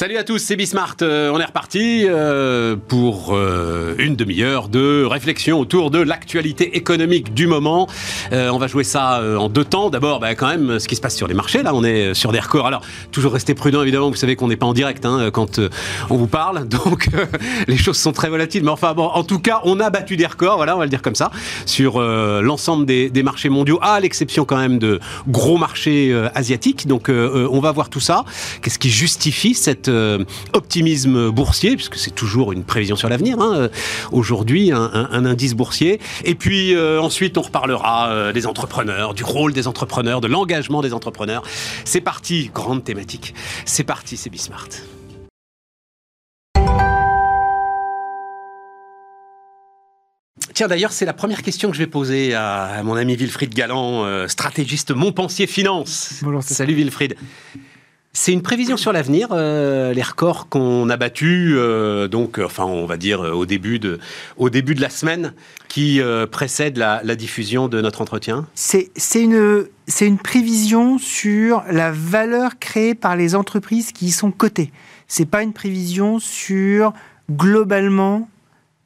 Salut à tous, c'est Bismart. Euh, on est reparti euh, pour euh, une demi-heure de réflexion autour de l'actualité économique du moment. on va jouer ça en deux temps. D'abord, bah, quand même, ce qui se passe sur les marchés. Là, on est sur des records. Alors, toujours rester prudent, évidemment. Vous savez qu'on n'est pas en direct hein, quand on vous parle. Donc, les choses sont très volatiles. Mais enfin, bon, en tout cas, on a battu des records. Voilà, on va le dire comme ça. Sur l'ensemble des, des, marchés mondiaux, à l'exception quand même de gros marchés asiatiques. Donc, on va voir tout ça. Qu'est-ce qui justifie cette euh, optimisme boursier, puisque c'est toujours une prévision sur l'avenir, hein, euh, aujourd'hui, un, indice boursier. Et puis euh, ensuite, on reparlera des entrepreneurs, du rôle des entrepreneurs, de l'engagement des entrepreneurs. C'est parti, grande thématique. C'est parti, c'est Bismart. Tiens, d'ailleurs, c'est la première question que je vais poser à, mon ami Wilfried Galland, stratégiste Montpensier Finance. Bonjour. Salut Wilfried. C'est une prévision sur l'avenir, euh, les records qu'on a battus, euh, donc, enfin, on va dire au début de, au début de la semaine qui euh, précède la, diffusion de notre entretien. C'est une, une prévision sur la valeur créée par les entreprises qui y sont cotées. C'est pas une prévision sur globalement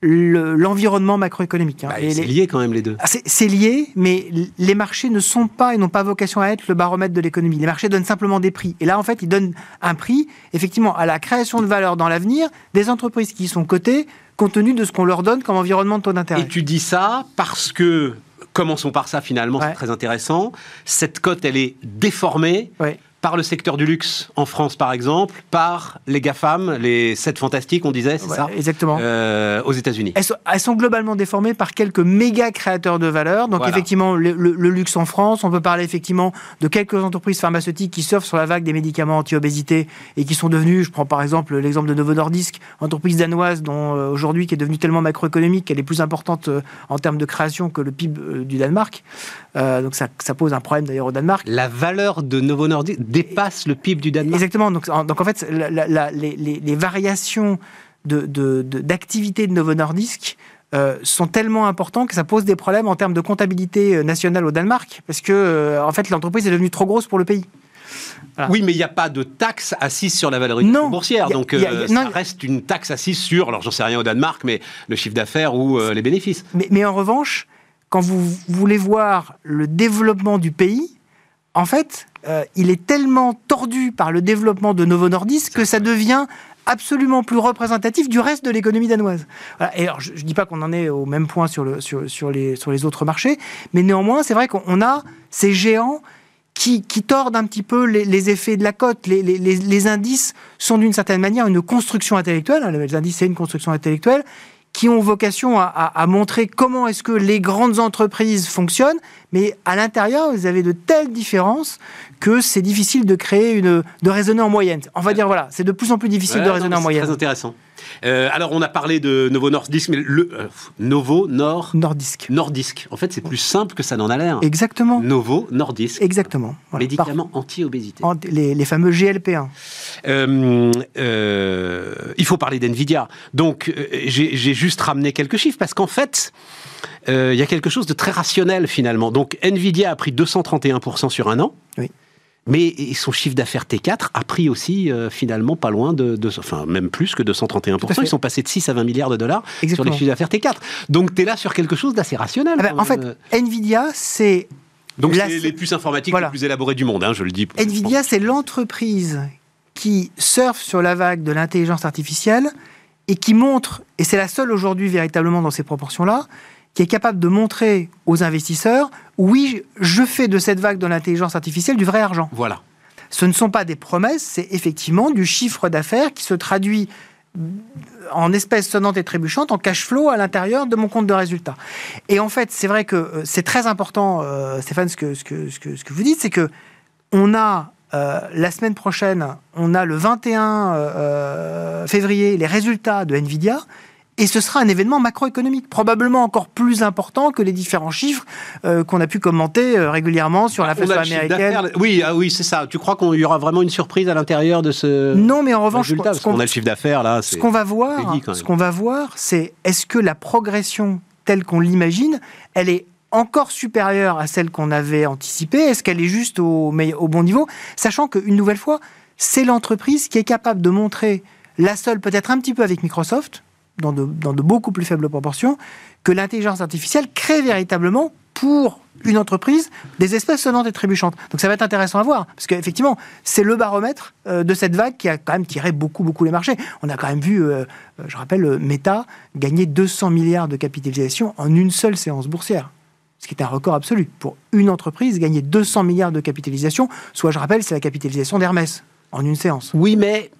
l'environnement macroéconomique. Hein. Bah, c'est lié quand même les deux. Ah, c'est lié, mais les marchés ne sont pas et n'ont pas vocation à être le baromètre de l'économie. Les marchés donnent simplement des prix. Et là, en fait, ils donnent un prix, effectivement, à la création de valeur dans l'avenir des entreprises qui sont cotées, compte tenu de ce qu'on leur donne comme environnement de taux d'intérêt. Et tu dis ça parce que, commençons par ça finalement, c'est très intéressant, cette cote, elle est déformée. Ouais par le secteur du luxe en France, par exemple, par les GAFAM, les 7 fantastiques, on disait, c'est ça Exactement. Euh, aux États-Unis. Elles, sont globalement déformées par quelques méga créateurs de valeur. Donc, effectivement, le, luxe en France, on peut parler effectivement de quelques entreprises pharmaceutiques qui surfent sur la vague des médicaments anti-obésité et qui sont devenues, je prends par exemple l'exemple de Novo Nordisk, entreprise danoise dont euh, aujourd'hui qui est devenue tellement macroéconomique qu'elle est plus importante euh, en termes de création que le PIB du Danemark. donc, ça, ça pose un problème d'ailleurs au Danemark. La valeur de Novo Nordisk dépasse le PIB du Danemark. Exactement. Donc, en, donc en fait, les, variations d'activité de, de, Novo Nordisk euh, sont tellement importants que ça pose des problèmes en termes de comptabilité euh, nationale au Danemark, parce que euh, en fait l'entreprise est devenue trop grosse pour le pays. Oui, mais il n'y a pas de taxe assise sur la valorisation boursière. donc, ça reste une taxe assise sur, alors j'en sais rien au Danemark, mais le chiffre d'affaires ou les bénéfices. Mais, mais, en revanche, quand vous voulez voir le développement du pays, en fait, euh, il est tellement tordu par le développement de Novo Nordisk que ça devient absolument plus représentatif du reste de l'économie danoise. Et alors, je ne dis pas qu'on en est au même point sur, les, autres marchés, mais néanmoins, c'est vrai qu'on a ces géants qui, tordent un petit peu les, effets de la cote. Les, indices sont d'une certaine manière une construction intellectuelle. Les indices, c'est une construction intellectuelle qui ont vocation à montrer comment est-ce que les grandes entreprises fonctionnent, mais à l'intérieur, vous avez de telles différences que c'est difficile de créer une, de raisonner en moyenne. On va dire voilà, c'est de plus en plus difficile de raisonner en moyenne. Très intéressant. Euh, alors, on a parlé de Novo Nordisk, mais le euh, Novo Nord Nordisk. Nordisk. En fait, c'est plus simple que ça n'en a l'air. Exactement. Novo Nordisk. Exactement. Médicaments anti-obésité. Les, les, fameux GLP1. Euh, il faut parler d'Nvidia. Donc, j'ai juste ramené quelques chiffres parce qu'en fait, il y a quelque chose de très rationnel finalement. Donc Nvidia a pris 231% sur un an. Oui. Mais son chiffre d'affaires T4 a pris aussi euh, finalement pas loin de, enfin même plus que 231%. Ils sont passés de 6 à 20 milliards de dollars sur les chiffres d'affaires T4. Donc tu es là sur quelque chose d'assez rationnel. Ah ben, en fait, Nvidia, c'est... Donc c'est les puces informatiques les plus élaborées du monde, hein, je le dis. Nvidia, c'est l'entreprise qui surfe sur la vague de l'intelligence artificielle et qui montre, et c'est la seule aujourd'hui véritablement dans ces proportions-là, qui est capable de montrer aux investisseurs, oui, je fais de cette vague de l'intelligence artificielle du vrai argent. Voilà. Ce ne sont pas des promesses, c'est effectivement du chiffre d'affaires qui se traduit en espèces sonnantes et trébuchantes, en cash flow à l'intérieur de mon compte de résultat. Et en fait, c'est vrai que euh, c'est très important, euh, Stéphane, ce que, ce, que, ce, que, vous dites, c'est que on a euh, la semaine prochaine, on a le 21 février les résultats de Nvidia et ce sera un événement macroéconomique, probablement encore plus important que les différents chiffres euh, qu'on a pu commenter euh, régulièrement sur l'inflation américaine. Oui, ah oui, c'est ça. Tu crois qu'il y aura vraiment une surprise à l'intérieur de ce Non, mais en revanche, résultat, parce qu'on a le chiffre d'affaires là. Ce qu'on va voir, ce qu'on va voir, c'est est-ce que la progression telle qu'on l'imagine, elle est encore supérieure à celle qu'on avait anticipée? Est-ce qu'elle est juste au, au bon niveau? Sachant qu'une nouvelle fois, c'est l'entreprise qui est capable de montrer, la seule peut-être un petit peu avec Microsoft, dans de, beaucoup plus faibles proportions, que l'intelligence artificielle crée véritablement pour une entreprise des espèces sonnantes et trébuchantes. Donc ça va être intéressant à voir, parce qu'effectivement, c'est le baromètre euh, de cette vague qui a quand même tiré beaucoup, beaucoup les marchés. On a quand même vu, euh, euh, je rappelle, Meta gagner 200 milliards de capitalisation en une seule séance boursière. Ce qui est un record absolu. Pour une entreprise, gagner 200 milliards de capitalisation, soit, je rappelle, c'est la capitalisation d'Hermès en une séance. Oui, mais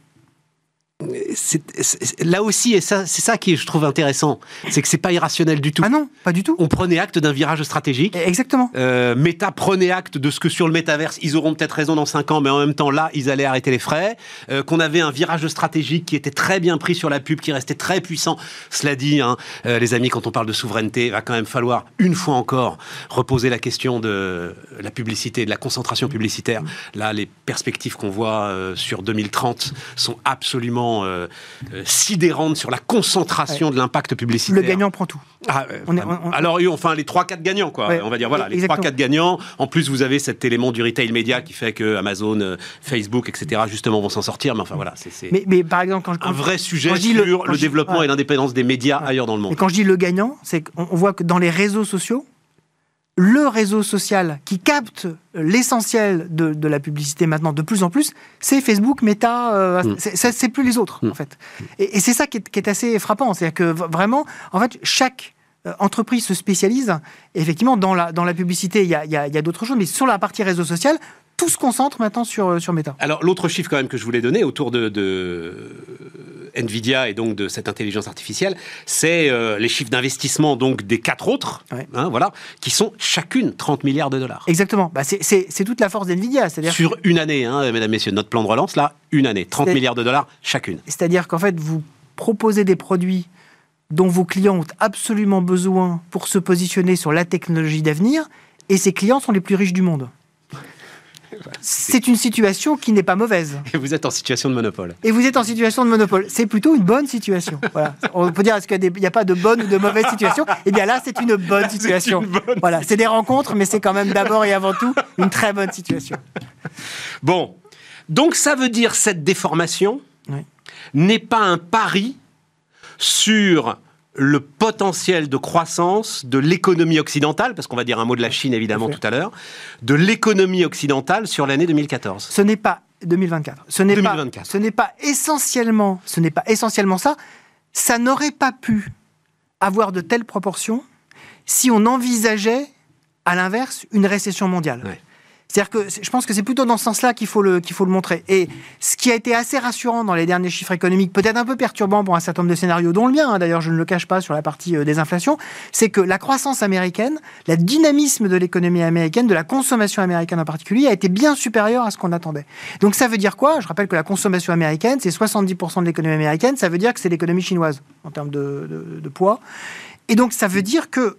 là aussi, et c'est ça qui je trouve intéressant, c'est que c'est pas irrationnel du tout. Ah non, pas du tout. On prenait acte d'un virage stratégique. Exactement. Euh, Meta prenait acte de ce que sur le métaverse, ils auront peut-être raison dans 5 ans, mais en même temps, là, ils allaient arrêter les frais. Euh, qu'on avait un virage stratégique qui était très bien pris sur la pub, qui restait très puissant. Cela dit, hein, euh, les amis, quand on parle de souveraineté, il va quand même falloir, une fois encore, reposer la question de la publicité, de la concentration publicitaire. Là, les perspectives qu'on voit sur 2030 sont absolument euh, euh, sidérante sur la concentration de l'impact publicitaire. Le gagnant prend tout. Ah, alors, enfin, les 3-4 gagnants, quoi. on va dire, voilà, les 3-4 gagnants. En plus, vous avez cet élément du retail média qui fait que Amazon, euh, Facebook, etc., justement, vont s'en sortir. Mais enfin, voilà, c'est. Mais, par exemple, quand, un vrai sujet sur le, développement et l'indépendance des médias ailleurs dans le monde. Et quand je dis le gagnant, c'est qu'on voit que dans les réseaux sociaux, le réseau social qui capte l'essentiel de, la publicité maintenant de plus en plus, c'est Facebook, Meta, euh, mm. c'est plus les autres mm. en fait. Et, c'est ça qui est, assez frappant, c'est-à-dire que vraiment, en fait, chaque euh, entreprise se spécialise. effectivement, dans la, dans la publicité, il y a, y a d'autres choses, mais sur la partie réseau social, tout se concentre maintenant sur, euh, sur Meta. Alors, l'autre chiffre quand même que je voulais donner autour de, Nvidia et donc de cette intelligence artificielle, c'est euh, les chiffres d'investissement donc des quatre autres, hein, voilà, qui sont chacune 30 milliards de dollars. Exactement. Bah, c'est toute la force d'Nvidia. Sur une année, hein, mesdames, messieurs, notre plan de relance, là, une année, 30 milliards de dollars chacune. C'est-à-dire qu'en fait, vous proposez des produits dont vos clients ont absolument besoin pour se positionner sur la technologie d'avenir, et ces clients sont les plus riches du monde. C'est une situation qui n'est pas mauvaise. Et vous êtes en situation de monopole. Et vous êtes en situation de monopole. C'est plutôt une bonne situation. On peut dire, est-ce qu'il n'y a, pas de bonne ou de mauvaise situation Eh bien là, c'est une bonne situation. voilà, c'est des rencontres, mais c'est quand même d'abord et avant tout une très bonne situation. Bon, donc ça veut dire cette déformation n'est pas un pari sur le potentiel de croissance de l'économie occidentale, parce qu'on va dire un mot de la Chine évidemment tout à l'heure, de l'économie occidentale sur l'année 2014. Ce n'est pas 2024. Ce n'est pas, ce n'est pas essentiellement, ce n'est pas essentiellement ça. Ça n'aurait pas pu avoir de telles proportions si on envisageait, à l'inverse, une récession mondiale. C'est-à-dire que je pense que c'est plutôt dans ce sens-là qu'il faut, le, faut le montrer. Et ce qui a été assez rassurant dans les derniers chiffres économiques, peut-être un peu perturbant pour un certain nombre de scénarios, dont le mien, hein, d'ailleurs je ne le cache pas sur la partie euh, des inflations, c'est que la croissance américaine, le dynamisme de l'économie américaine, de la consommation américaine en particulier, a été bien supérieur à ce qu'on attendait. Donc ça veut dire quoi? Je rappelle que la consommation américaine, c'est 70% de l'économie américaine, ça veut dire que c'est l'économie chinoise en termes de poids. Et donc ça veut dire que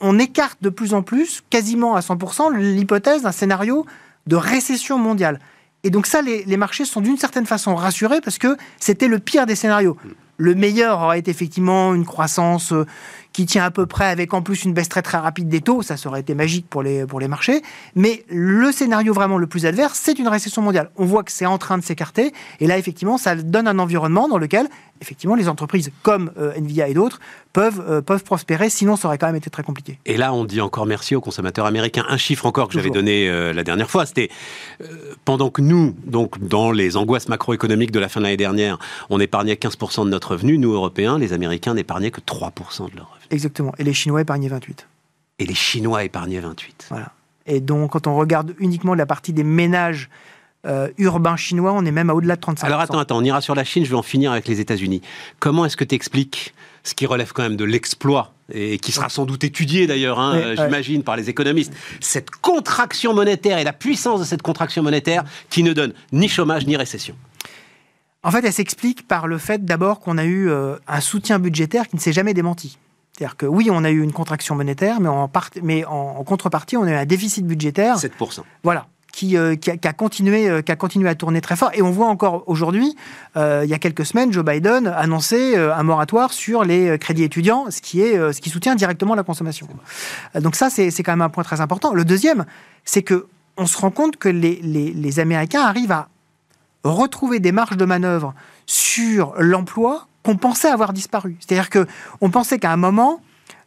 on, écarte de plus en plus, quasiment à 100%, l'hypothèse d'un scénario de récession mondiale. Et donc ça, les, les marchés sont d'une certaine façon rassurés parce que c'était le pire des scénarios. Le meilleur aurait été effectivement une croissance euh, qui tient à peu près avec en plus une baisse très très rapide des taux, ça, aurait été magique pour les, pour les marchés. Mais le scénario vraiment le plus adverse, c'est une récession mondiale. On voit que c'est en train de s'écarter, et là effectivement, ça donne un environnement dans lequel effectivement les entreprises comme euh, Nvidia et d'autres peuvent, euh, peuvent prospérer, sinon ça aurait quand même été très compliqué. Et là, on dit encore merci aux consommateurs américains. Un chiffre encore que j'avais donné euh, la dernière fois, c'était pendant que nous, donc dans les angoisses macroéconomiques de la fin de l'année dernière, on épargnait 15% de notre revenu, nous Européens, les Américains n'épargnaient que 3% de leur revenu. Exactement. Et les Chinois épargnaient 28. Et les Chinois épargnaient 28. Voilà. Et donc, quand on regarde uniquement la partie des ménages euh, urbains chinois, on est même à au-delà de 35%. Alors attends, attends, on ira sur la Chine, je vais en finir avec les États-Unis. Comment est-ce que tu expliques ce qui relève quand même de l'exploit et qui sera sans doute étudié d'ailleurs, hein, j'imagine, par les économistes, cette contraction monétaire et la puissance de cette contraction monétaire qui ne donne ni chômage ni récession En fait, elle s'explique par le fait d'abord qu'on a eu euh, un soutien budgétaire qui ne s'est jamais démenti. C'est-à-dire que oui, on a eu une contraction monétaire, mais en, mais en, contrepartie, on a eu un déficit budgétaire. 7%. Voilà. Qui, euh, qui, a, continué, euh, qui a continué à tourner très fort. Et on voit encore aujourd'hui, euh, il y a quelques semaines, Joe Biden annonçait un moratoire sur les crédits étudiants, ce qui, est, ce qui soutient directement la consommation. Donc ça, c'est quand même un point très important. Le deuxième, c'est que on se rend compte que les, les, les Américains arrivent à retrouver des marges de manœuvre sur l'emploi qu'on pensait avoir disparu. C'est-à-dire que on pensait qu'à un moment,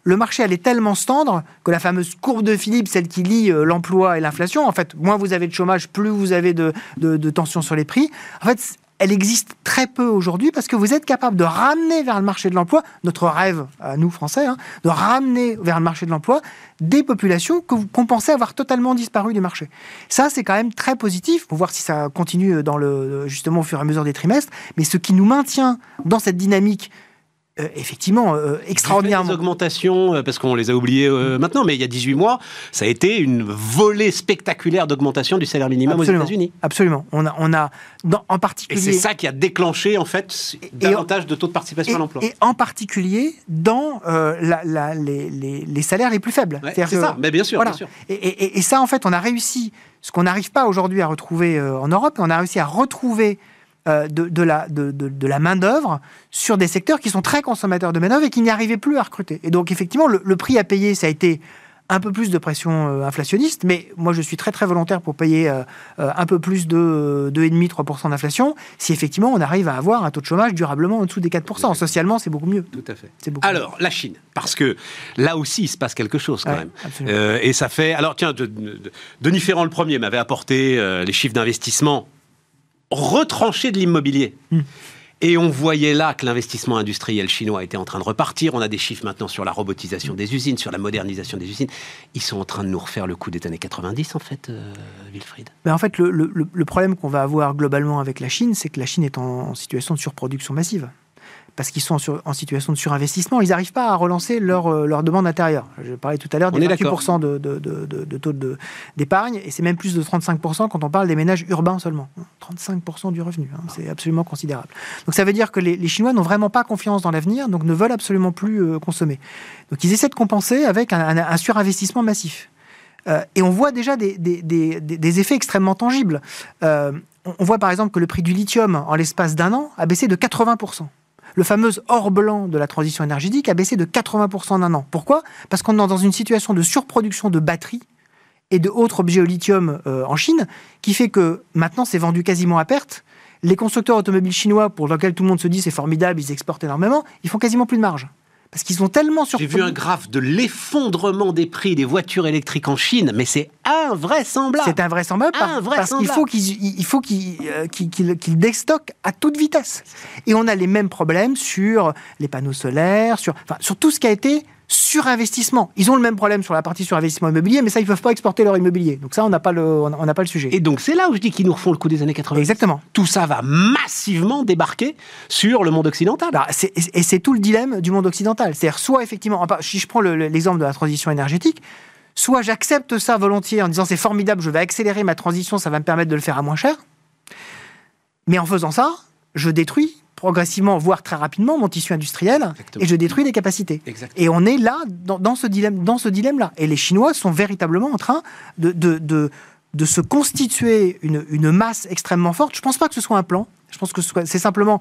le marché allait tellement se tendre que la fameuse courbe de Philippe, celle qui lie euh, l'emploi et l'inflation, en fait, moins vous avez de chômage, plus vous avez de, de, de tension sur les prix. En fait, elle existe très peu aujourd'hui parce que vous êtes capable de ramener vers le marché de l'emploi, notre rêve à nous Français, hein, de ramener vers le marché de l'emploi des populations que vous, pensait avoir totalement disparu du marché. Ça, c'est quand même très positif. Pour voir si ça continue dans le, justement au fur et à mesure des trimestres. Mais ce qui nous maintient dans cette dynamique euh, effectivement euh, extraordinairement. Des augmentations, euh, parce qu'on les a oubliées euh, maintenant, mais il y a 18 mois, ça a été une volée spectaculaire d'augmentation du salaire minimum Absolument. aux États-Unis. Absolument. On a, on a dans- en Et particulier. c'est ça qui a déclenché, en fait, Et- davantage de taux de participation et, à l'emploi. et en particulier dans la- la- les, les- les salaires les plus faibles. Ouais, c'est ça, mais bien sûr, voilà. bien sûr. Et, et- et ça, en fait, on a réussi, ce qu'on n'arrive pas aujourd'hui à retrouver en Europe, on a réussi à retrouver de, de la, de, de- de la main-d'œuvre sur des secteurs qui sont très consommateurs de main-d'œuvre et qui n'y arrivaient plus à recruter. Et donc, effectivement, le, le prix à payer, ça a été un peu plus de pression euh, inflationniste, mais moi je suis très très volontaire pour payer euh, euh, un peu plus de 2,5-3% d'inflation si effectivement on arrive à avoir un taux de chômage durablement en dessous des 4%. Socialement, c'est beaucoup mieux. Tout à fait. C'est beaucoup mieux. Alors, la Chine, parce que là aussi, il se passe quelque chose quand Ouais, même. Euh, et ça fait. Alors, tiens, de- de- Denis Ferrand, le premier, m'avait apporté euh, les chiffres d'investissement retranchés de l'immobilier. Hmm. Et on voyait là que l'investissement industriel chinois était en train de repartir. On a des chiffres maintenant sur la robotisation des usines, sur la modernisation des usines. Ils sont en train de nous refaire le coup des années 90, en fait, euh, Wilfried. Mais en fait, le, le- le- le problème qu'on va avoir globalement avec la Chine, c'est que la Chine est en, en situation de surproduction massive. Parce qu'ils sont en, sur- en situation de surinvestissement, ils n'arrivent pas à relancer leur, euh, leur demande intérieure. Je parlais tout à l'heure des est d'accord. 28% de, de- de- de- taux de- d'épargne, et c'est même plus de 35% quand on parle des ménages urbains seulement. 35% du revenu, hein, c'est absolument considérable. Donc ça veut dire que les, les Chinois n'ont vraiment pas confiance dans l'avenir, donc ne veulent absolument plus euh, consommer. Donc ils essaient de compenser avec un- un- un surinvestissement massif. Euh, et on voit déjà des, des- des- des- effets extrêmement tangibles. Euh, on voit par exemple que le prix du lithium, en l'espace d'un an, a baissé de 80%. Le fameux or blanc de la transition énergétique a baissé de 80% en un an. Pourquoi? Parce qu'on est dans une situation de surproduction de batteries et de autres objets au lithium euh, en Chine, qui fait que maintenant c'est vendu quasiment à perte. Les constructeurs automobiles chinois, pour lesquels tout le monde se dit c'est formidable, ils exportent énormément, ils font quasiment plus de marge. Parce qu'ils sont tellement J'ai surproduits. vu un graphe de l'effondrement des prix des voitures électriques en Chine, mais c'est invraisemblable. C'est invraisemblable par- parce qu'il faut qu'ils il- faut qu'ils euh, qu'ils déstockent à toute vitesse. Et on a les mêmes problèmes sur les panneaux solaires, sur, enfin, sur tout ce qui a été surinvestissement. Ils ont le même problème sur la partie surinvestissement immobilier, mais ça, ils ne peuvent pas exporter leur immobilier. Donc ça, on n'a pas, le- on n'a- pas le sujet. Et donc c'est là où je dis qu'ils nous refont le coup des années 80. Exactement. Tout ça va massivement débarquer sur le monde occidental. Bah, c'est- et c'est tout le dilemme du monde occidental. C'est-à-dire, soit effectivement, si je prends le- le- l'exemple de la transition énergétique, soit j'accepte ça volontiers en disant c'est formidable, je vais accélérer ma transition, ça va me permettre de le faire à moins cher. Mais en faisant ça, je détruis progressivement, voire très rapidement, mon tissu industriel Exactement. et je détruis des capacités. Exactement. Et on est là, dans, dans ce dilemme, dans ce dilemme-là. Et les Chinois sont véritablement en train de, de, de, de se constituer une, une masse extrêmement forte. Je ne pense pas que ce soit un plan. Je pense que c'est simplement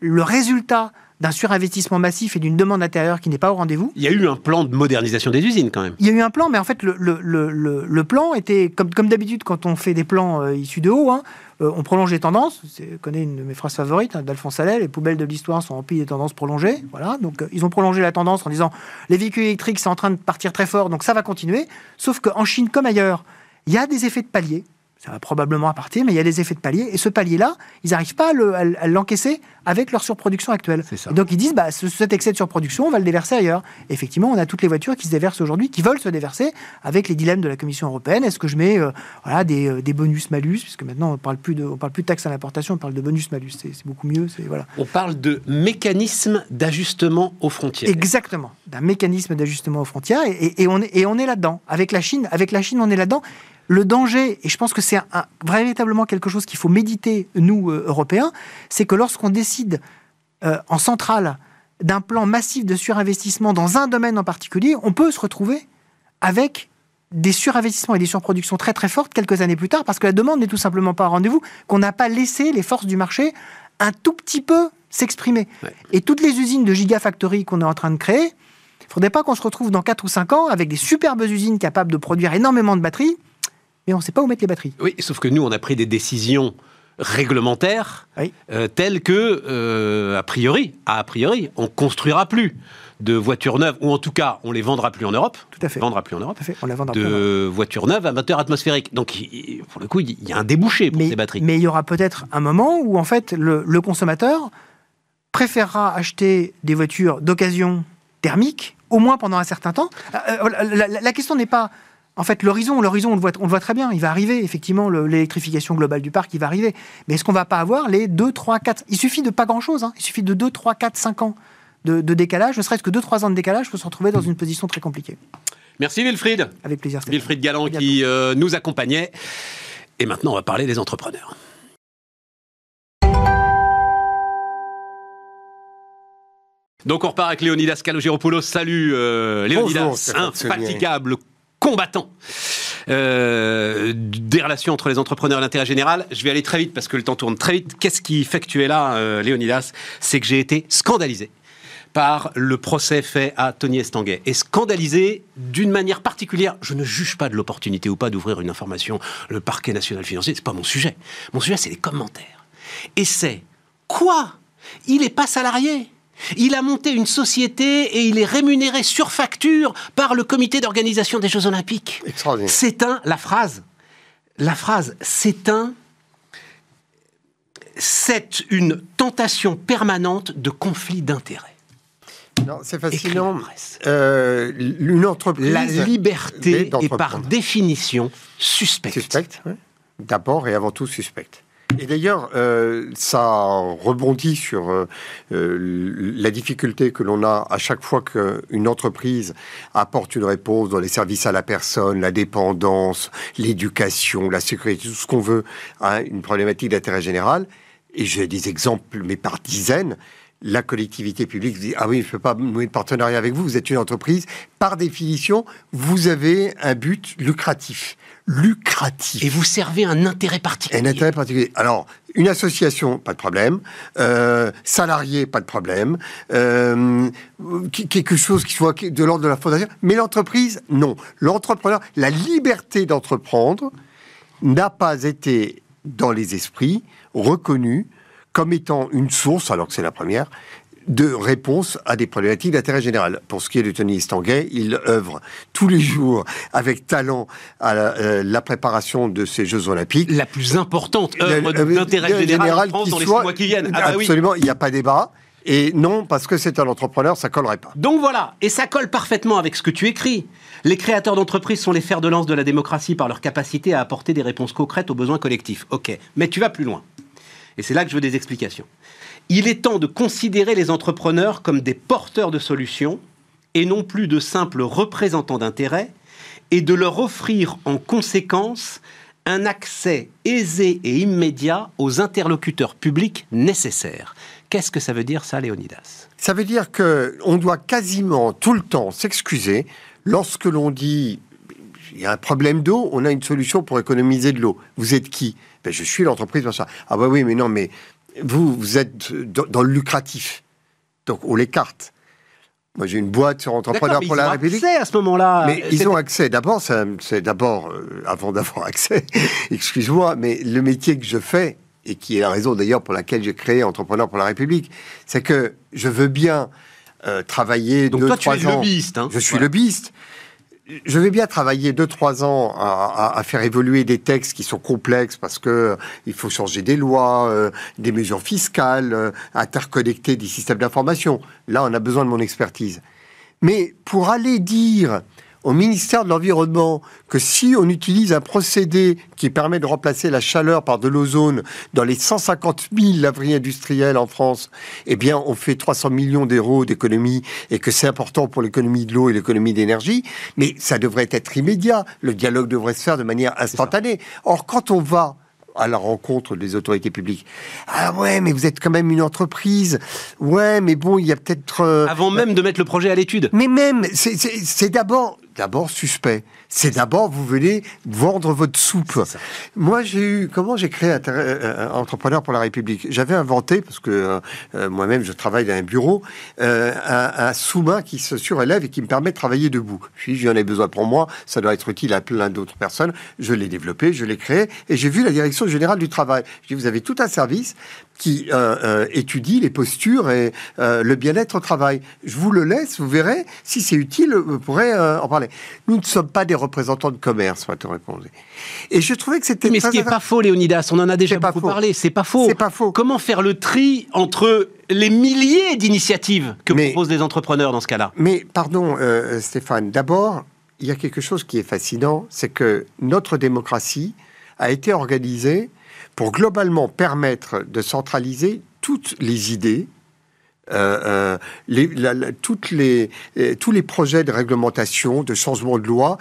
le résultat d'un surinvestissement massif et d'une demande intérieure qui n'est pas au rendez-vous. Il y a eu un plan de modernisation des usines quand même. Il y a eu un plan, mais en fait, le, le, le, le- plan était, comme, comme d'habitude, quand on fait des plans euh, issus de haut, hein, euh, on prolonge les tendances. Je connais une de mes phrases favorites hein, d'Alphonse Allais les poubelles de l'histoire sont remplies des tendances prolongées. Voilà, donc euh, ils ont prolongé la tendance en disant les véhicules électriques, c'est en train de partir très fort, donc ça va continuer. Sauf qu'en Chine, comme ailleurs, il y a des effets de palier. Ça va probablement partir, mais il y a des effets de palier. Et ce palier-là, ils n'arrivent pas à le- à le- à l'encaisser avec leur surproduction actuelle. C'est ça. Et donc ils disent, bah, ce- cet excès de surproduction, on va le déverser ailleurs. Effectivement, on a toutes les voitures qui se déversent aujourd'hui, qui veulent se déverser, avec les dilemmes de la Commission européenne. Est-ce que je mets euh, voilà, des, euh, des bonus-malus Puisque maintenant, on parle plus de, on parle plus de taxes à l'importation, on parle de bonus-malus. C'est beaucoup mieux. Voilà. On parle de mécanisme d'ajustement aux frontières. Exactement, d'un mécanisme d'ajustement aux frontières, et, et- et on est, et on est là-dedans. Avec la Chine, avec la Chine, on est là-dedans. Le danger, et je pense que c'est véritablement quelque chose qu'il faut méditer, nous, euh, Européens, c'est que lorsqu'on décide euh, en centrale d'un plan massif de surinvestissement dans un domaine en particulier, on peut se retrouver avec des surinvestissements et des surproductions très très fortes quelques années plus tard, parce que la demande n'est tout simplement pas au rendez-vous, qu'on n'a pas laissé les forces du marché un tout petit peu s'exprimer. Ouais. Et toutes les usines de gigafactory qu'on est en train de créer, il ne faudrait pas qu'on se retrouve dans 4 ou 5 ans avec des superbes usines capables de produire énormément de batteries, mais on ne sait pas où mettre les batteries. Oui, sauf que nous, on a pris des décisions réglementaire Oui. euh, tel que, euh, a priori, a priori, on construira plus de voitures neuves, ou en tout cas, on les vendra plus en Europe. Tout à fait. Vendra plus en Europe. Tout à fait, on la vendra plus. De voitures neuves à moteur atmosphérique. Donc, pour le coup, il y a un débouché pour mais, ces batteries. mais il y aura peut-être un moment où en fait le, le consommateur préférera acheter des voitures d'occasion thermiques, au moins pendant un certain temps. Euh, la, la- la question n'est pas en fait l'horizon. L'horizon, on le voit, on le voit très bien. Il va arriver effectivement le- l'électrification globale du parc, il va arriver. Mais est-ce qu'on va pas avoir les 2, 3, 4 Il suffit de pas grand-chose. hein. Il suffit de 2, 3, 4, 5 ans de, de décalage. Ne serait-ce que 2, 3 ans de décalage, faut se retrouver dans une position très compliquée. Merci Wilfried. Avec plaisir. Stéphane. Wilfried Galland qui euh, nous accompagnait. Et maintenant, on va parler des entrepreneurs. Donc on repart avec Léonidas Kalogiropoulos. Salut euh, Léonidas, infatigable combattant euh, des relations entre les entrepreneurs et l'intérêt général. Je vais aller très vite parce que le temps tourne très vite. Qu'est-ce qui fait que tu es là, euh, Léonidas? C'est que j'ai été scandalisé par le procès fait à Tony Estanguet. Et scandalisé d'une manière particulière. Je ne juge pas de l'opportunité ou pas d'ouvrir une information. Le parquet national financier, c'est pas mon sujet. Mon sujet, c'est les commentaires. Et c'est quoi? Il n'est pas salarié. Il a monté une société et il est rémunéré sur facture par le comité d'organisation des Jeux Olympiques. Extraordinaire. C'est un, la phrase, la phrase, c'est un, c'est une tentation permanente de conflit d'intérêts. Non, c'est fascinant. Euh, une entreprise. La liberté est par définition suspecte. Suspecte, oui. D'abord et avant tout suspecte. Et d'ailleurs, euh, ça rebondit sur euh, euh, la difficulté que l'on a à chaque fois qu'une entreprise apporte une réponse dans les services à la personne, la dépendance, l'éducation, la sécurité, tout ce qu'on veut à une problématique d'intérêt général. Et j'ai des exemples, mais par dizaines. La collectivité publique dit Ah oui, je ne peux pas nouer de partenariat avec vous, vous êtes une entreprise. Par définition, vous avez un but lucratif. Lucratif. Et vous servez un intérêt particulier. Un intérêt particulier. Alors, une association, pas de problème. Euh, salarié, pas de problème. Euh, quelque chose qui soit de l'ordre de la fondation. Mais l'entreprise, non. L'entrepreneur, la liberté d'entreprendre n'a pas été, dans les esprits, reconnue comme étant une source, alors que c'est la première, de réponse à des problématiques d'intérêt général. Pour ce qui est de Tony Estanguet, il œuvre tous les jours avec talent à la, euh, la préparation de ces Jeux Olympiques. La plus importante œuvre le- d'intérêt général, en France qui dans les soit- six mois qui viennent. Ah bah oui. Absolument, il n'y a pas débat. Et non, parce que c'est un entrepreneur, ça collerait pas. Donc voilà, et ça colle parfaitement avec ce que tu écris. Les créateurs d'entreprises sont les fers de lance de la démocratie par leur capacité à apporter des réponses concrètes aux besoins collectifs. Ok, mais tu vas plus loin. Et c'est là que je veux des explications. Il est temps de considérer les entrepreneurs comme des porteurs de solutions et non plus de simples représentants d'intérêts et de leur offrir en conséquence un accès aisé et immédiat aux interlocuteurs publics nécessaires. Qu'est-ce que ça veut dire ça, Léonidas? Ça veut dire que on doit quasiment tout le temps s'excuser lorsque l'on dit il y a un problème d'eau, on a une solution pour économiser de l'eau. Vous êtes qui? Ben, Je suis l'entreprise. Ah bah oui, mais non, mais vous, vous êtes dans, dans le lucratif. Donc on l'écarte. Moi j'ai une boîte sur Entrepreneur D'accord, mais pour ils la ont République. accès à ce moment-là. Mais Euh, ils ont accès. D'abord, c'est d'abord, euh, avant d'avoir accès, excuse-moi, mais le métier que je fais, et qui est la raison d'ailleurs pour laquelle j'ai créé Entrepreneur pour la République, c'est que je veux bien euh, travailler Donc deux, toi, tu es ans. lobbyiste. hein. Je suis Voilà. lobbyiste. Je vais bien travailler deux, trois ans à, à- à faire évoluer des textes qui sont complexes parce que euh, il faut changer des lois, euh, des mesures fiscales, euh, interconnecter des systèmes d'information. Là, on a besoin de mon expertise. Mais pour aller dire au ministère de l'Environnement que si on utilise un procédé qui permet de remplacer la chaleur par de l'ozone dans les 150 000 laveries industrielles en France, eh bien, on fait 300 millions d'euros d'économie et que c'est important pour l'économie de l'eau et l'économie d'énergie, mais ça devrait être immédiat. Le dialogue devrait se faire de manière instantanée. Or, quand on va à la rencontre des autorités publiques. Ah ouais, mais vous êtes quand même une entreprise. Ouais, mais bon, il y a peut-être... euh, Avant même de mettre le projet à l'étude. mais même, c'est- d'abord, d'abord suspect. C'est d'abord, vous venez vendre votre soupe. Moi, j'ai eu, comment j'ai créé euh, euh, Entrepreneur pour la République? J'avais inventé, parce que euh, euh, moi-même, je travaille dans un bureau, euh, un, un sous-main qui se surélève et qui me permet de travailler debout. Puis, j'en ai besoin pour moi, ça doit être utile à plein d'autres personnes. Je l'ai développé, je l'ai créé, et j'ai vu la Direction Générale du Travail. Je dis, vous avez tout un service qui euh, euh, étudie les postures et euh, le bien-être au travail. Je vous le laisse, vous verrez. Si c'est utile, vous pourrez euh, en parler. Nous ne sommes pas des représentants de commerce, va te répondre. Et je trouvais que c'était Mais ce qui n'est pas faux, Léonidas, on en a déjà beaucoup parlé, c'est pas faux. C'est pas faux. Comment faire le tri entre les milliers d'initiatives que Mais- proposent les entrepreneurs dans ce cas-là? Mais pardon, Stéphane, d'abord, il y a quelque chose qui est fascinant, c'est que notre démocratie a été organisée pour globalement permettre de centraliser toutes les idées. euh, euh, toutes les, euh, tous les projets de réglementation, de changement de loi,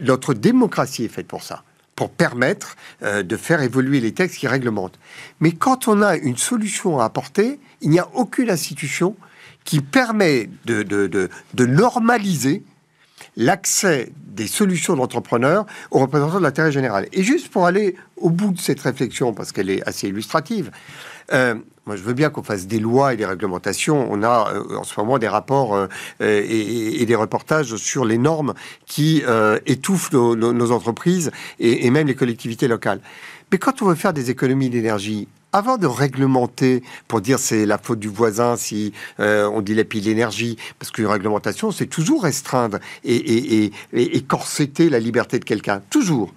notre démocratie est faite pour ça, pour permettre de faire évoluer les textes qui réglementent. Mais quand on a une solution à apporter, il n'y a aucune institution qui permet de, de, de normaliser l'accès des solutions d'entrepreneurs aux représentants de l'intérêt général. Et juste pour aller au bout de cette réflexion, parce qu'elle est assez illustrative, euh, moi je veux bien qu'on fasse des lois et des réglementations. On a euh, en ce moment des rapports euh, et, des reportages sur les normes qui étouffent nos, entreprises et même les collectivités locales. Mais quand on veut faire des économies d'énergie, avant de réglementer pour dire c'est la faute du voisin si euh, on dilapide l'énergie, parce qu'une réglementation, c'est toujours restreindre et, et, et, et- et corseter la liberté de quelqu'un. Toujours.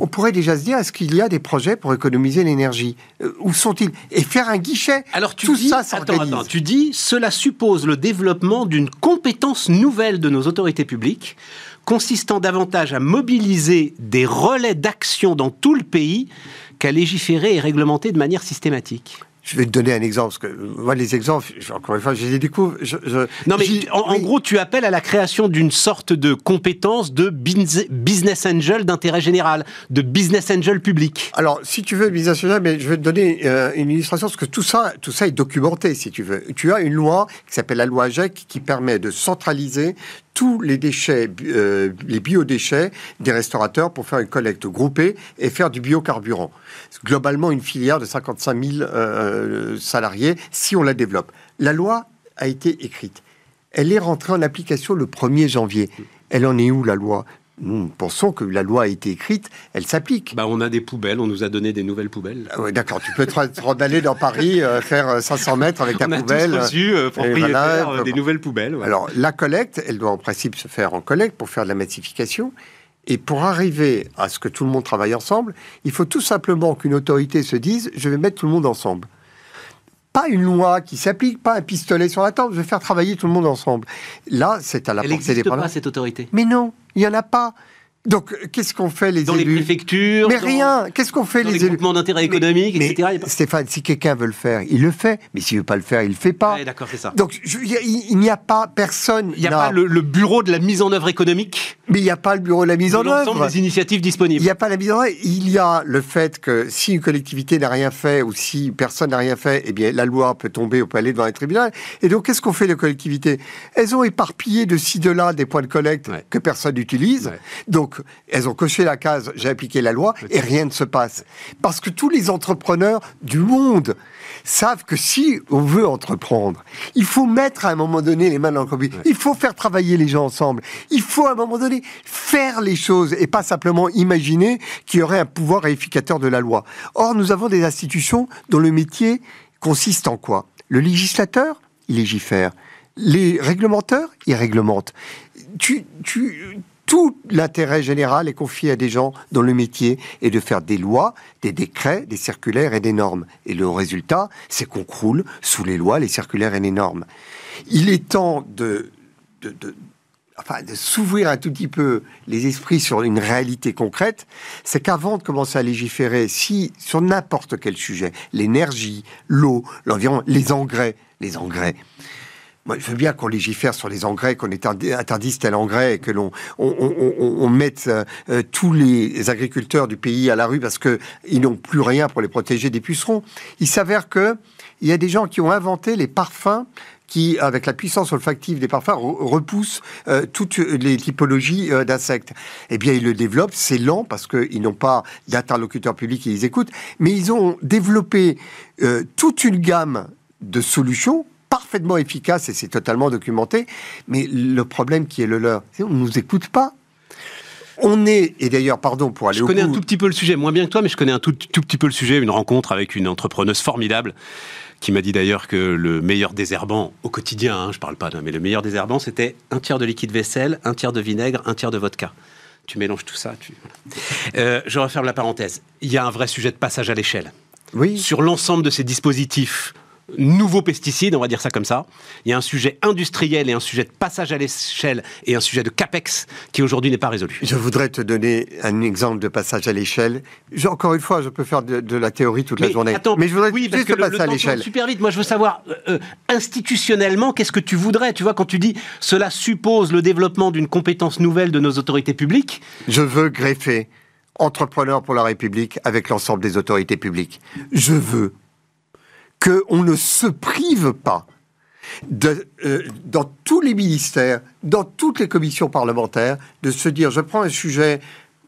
On pourrait déjà se dire, est-ce qu'il y a des projets pour économiser l'énergie? Euh, Où sont-ils? Et faire un guichet. Alors tu Tout dis, ça attends, attends, tu dis, cela suppose le développement d'une compétence nouvelle de nos autorités publiques, consistant davantage à mobiliser des relais d'action dans tout le pays qu'à légiférer et réglementer de manière systématique. Je vais te donner un exemple, parce que moi, les exemples, encore une fois, je les découvre. je- je- Non, mais en, gros, tu appelles à la création d'une sorte de compétence de business angel d'intérêt général, de business angel public. Alors, si tu veux, business social, mais je vais te donner euh, une illustration, parce que tout ça, tout ça est documenté, si tu veux. Tu as une loi qui s'appelle la loi AGEC, qui permet de centraliser tous les déchets, euh, les biodéchets des restaurateurs pour faire une collecte groupée et faire du biocarburant. Globalement, une filière de 55 000 euh, salariés, si on la développe. La loi a été écrite. Elle est rentrée en application le 1er janvier. Elle en est où, la loi? Nous pensons que la loi a été écrite, elle s'applique. Bah, on a des poubelles, on nous a donné des nouvelles poubelles. Ah ouais, D'accord, tu peux te dans Paris, euh, faire euh, 500 mètres avec ta on a poubelle. tous reçu, euh, voilà, euh, des nouvelles poubelles. ouais. Alors, la collecte, elle doit en principe se faire en collecte pour faire de la massification. Et pour arriver à ce que tout le monde travaille ensemble, il faut tout simplement qu'une autorité se dise je vais mettre tout le monde ensemble. Pas une loi qui s'applique, pas un pistolet sur la table, je vais faire travailler tout le monde ensemble. Là, c'est à la Elle portée des n'existe pas, cette autorité? Mais non, il n'y en a pas. Donc, qu'est-ce qu'on fait les Dans les élus préfectures, Mais dans- rien. Qu'est-ce qu'on fait dans les les élus groupements d'intérêt économique, mais, etc. il pas- Stéphane, si quelqu'un veut le faire, il le fait. Mais s'il veut pas le faire, il le fait pas. Ouais, d'accord, c'est ça. Donc, je- il il il n'y a pas personne. Il n'y a pas le, le bureau de la mise en œuvre économique Mais il n'y a pas le bureau de la mise de en l'ensemble œuvre. des initiatives Il disponibles. n'y a pas la mise en œuvre. Il y a le fait que si une collectivité n'a rien fait ou si personne n'a rien fait, eh bien, la loi peut tomber au palais devant les tribunaux. Et donc, qu'est-ce qu'on fait les collectivités? Elles ont éparpillé de ci, de là des points de collecte Ouais. que personne n'utilise. Ouais. Donc, elles ont coché la case, j'ai appliqué la loi et rien ne se passe. Parce que tous les entrepreneurs du monde savent que si on veut entreprendre, il faut mettre à un moment donné les mains dans le cambouis. Il faut faire travailler les gens ensemble. Il faut à un moment donné faire les choses et pas simplement imaginer qu'il y aurait un pouvoir réificateur de la loi. Or, nous avons des institutions dont le métier consiste en quoi? Le législateur, il légifère. Les réglementeurs, ils réglementent. Tu, tu, tout l'intérêt général est confié à des gens dont le métier est de faire des lois, des décrets, des circulaires et des normes. Et le résultat, c'est qu'on croule sous les lois, les circulaires et les normes. Il est temps de, de, enfin, de s'ouvrir un tout petit peu les esprits sur une réalité concrète, c'est qu'avant de commencer à légiférer, si sur n'importe quel sujet, l'énergie, l'eau, l'environnement, les engrais, les engrais, moi, je veux bien qu'on légifère sur les engrais, qu'on interdise tel engrais et que l'on on, mette euh, euh, tous les agriculteurs du pays à la rue parce que ils n'ont plus rien pour les protéger des pucerons. Il s'avère que il y a des gens qui ont inventé les parfums qui, avec la puissance olfactive des parfums, repousse euh, toutes les typologies d'insectes. Eh bien, ils le développent, c'est lent parce qu'ils n'ont pas d'interlocuteurs publics qui les écoutent, mais ils ont développé toute une gamme de solutions parfaitement efficaces et c'est totalement documenté. Mais le problème qui est le leur, c'est qu'on ne nous écoute pas. On est, et d'ailleurs, pardon pour aller je connais un tout petit peu le sujet, moins bien que toi, mais je connais un tout, tout petit peu le sujet, une rencontre avec une entrepreneuse formidable qui m'a dit d'ailleurs que le meilleur désherbant au quotidien, hein, je parle pas, mais le meilleur désherbant, c'était un tiers de liquide vaisselle, un tiers de vinaigre, un tiers de vodka. Tu mélanges tout ça. Tu... Euh, je referme la parenthèse. Il y a un vrai sujet de passage à l'échelle. Oui. Sur l'ensemble de ces dispositifs nouveaux pesticides, on va dire ça comme ça. Il y a un sujet industriel et un sujet de passage à l'échelle et un sujet de capex qui aujourd'hui n'est pas résolu. Je voudrais te donner un exemple de passage à l'échelle. Encore une fois, je peux faire de, la théorie toute la journée. mais je voudrais oui, juste que passer à l'échelle. Super vite. Moi, je veux savoir euh, euh, institutionnellement, qu'est-ce que tu voudrais? Tu vois, quand tu dis cela suppose le développement d'une compétence nouvelle de nos autorités publiques. Je veux greffer entrepreneurs pour la République avec l'ensemble des autorités publiques. Je veux qu'on ne se prive pas de, euh, dans tous les ministères, dans toutes les commissions parlementaires, de se dire, je prends un sujet,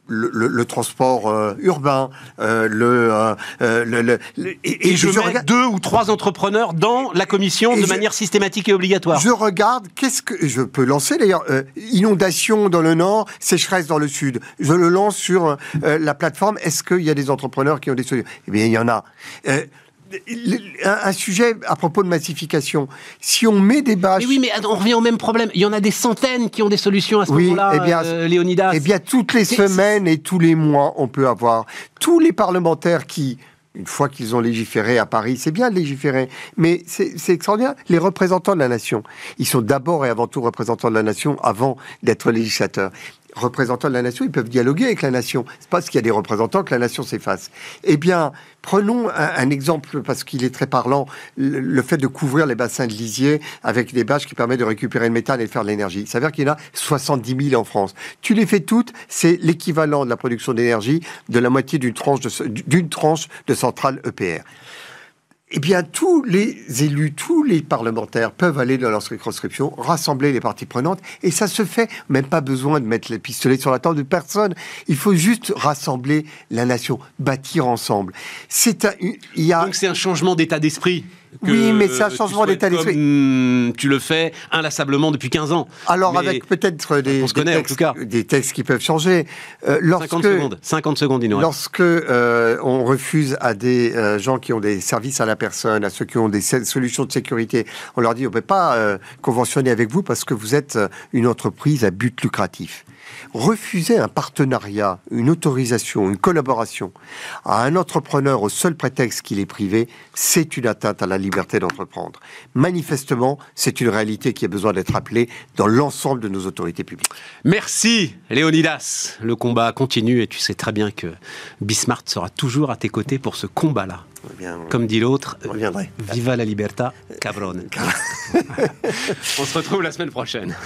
le, transport euh, urbain, euh, le, et, je, mets deux ou trois entrepreneurs dans la commission de manière systématique et obligatoire. Je regarde qu'est-ce que je peux lancer d'ailleurs inondation dans le nord, sécheresse dans le sud. Je le lance sur la plateforme. Est-ce qu'il y a des entrepreneurs qui ont des solutions? Eh bien, il y en a un, sujet à propos de massification. Si on met des bâches... oui, mais on revient au même problème. Il y en a des centaines qui ont des solutions à ce moment-là, eh bien, euh, Léonidas. Eh bien, toutes les semaines et tous les mois, on peut avoir tous les parlementaires qui une fois qu'ils ont légiféré à Paris, c'est bien de légiférer, mais c'est extraordinaire. Les représentants de la nation, ils sont d'abord et avant tout représentants de la nation avant d'être législateurs représentants de la nation, ils peuvent dialoguer avec la nation. C'est pas parce qu'il y a des représentants que la nation s'efface. Eh bien, prenons un, exemple parce qu'il est très parlant, le, fait de couvrir les bassins de lisier avec des bâches qui permettent de récupérer le méthane et de faire de l'énergie. Il s'avère qu'il y en a 70 000 en France. Tu les fais toutes, c'est l'équivalent de la production d'énergie de la moitié d'une tranche d'une tranche de centrale EPR eh bien, tous les élus, tous les parlementaires peuvent aller dans leur circonscription, rassembler les parties prenantes, et ça se fait. Même pas besoin de mettre les pistolets sur la table de personne. Il faut juste rassembler la nation, bâtir ensemble. C'est il y a... Donc c'est un changement d'état d'esprit oui, mais c'est un changement d'état d'esprit. Tu le fais inlassablement depuis 15 ans. Alors, avec peut-être des, textes, des textes qui peuvent changer. Euh, lorsque, 50 secondes, 50 secondes, Lorsque euh, on refuse à des euh, gens qui ont des services à la personne, à ceux qui ont des solutions de sécurité, on leur dit on ne peut pas conventionner avec vous parce que vous êtes une entreprise à but lucratif refuser un partenariat, une autorisation, une collaboration à un entrepreneur au seul prétexte qu'il est privé, c'est une atteinte à la liberté d'entreprendre. Manifestement, c'est une réalité qui a besoin d'être appelée dans l'ensemble de nos autorités publiques. Merci, Léonidas. Le combat continue et tu sais très bien que Bismarck sera toujours à tes côtés pour ce combat-là. Comme dit l'autre, viva la libertà, cabron. On se retrouve la semaine prochaine.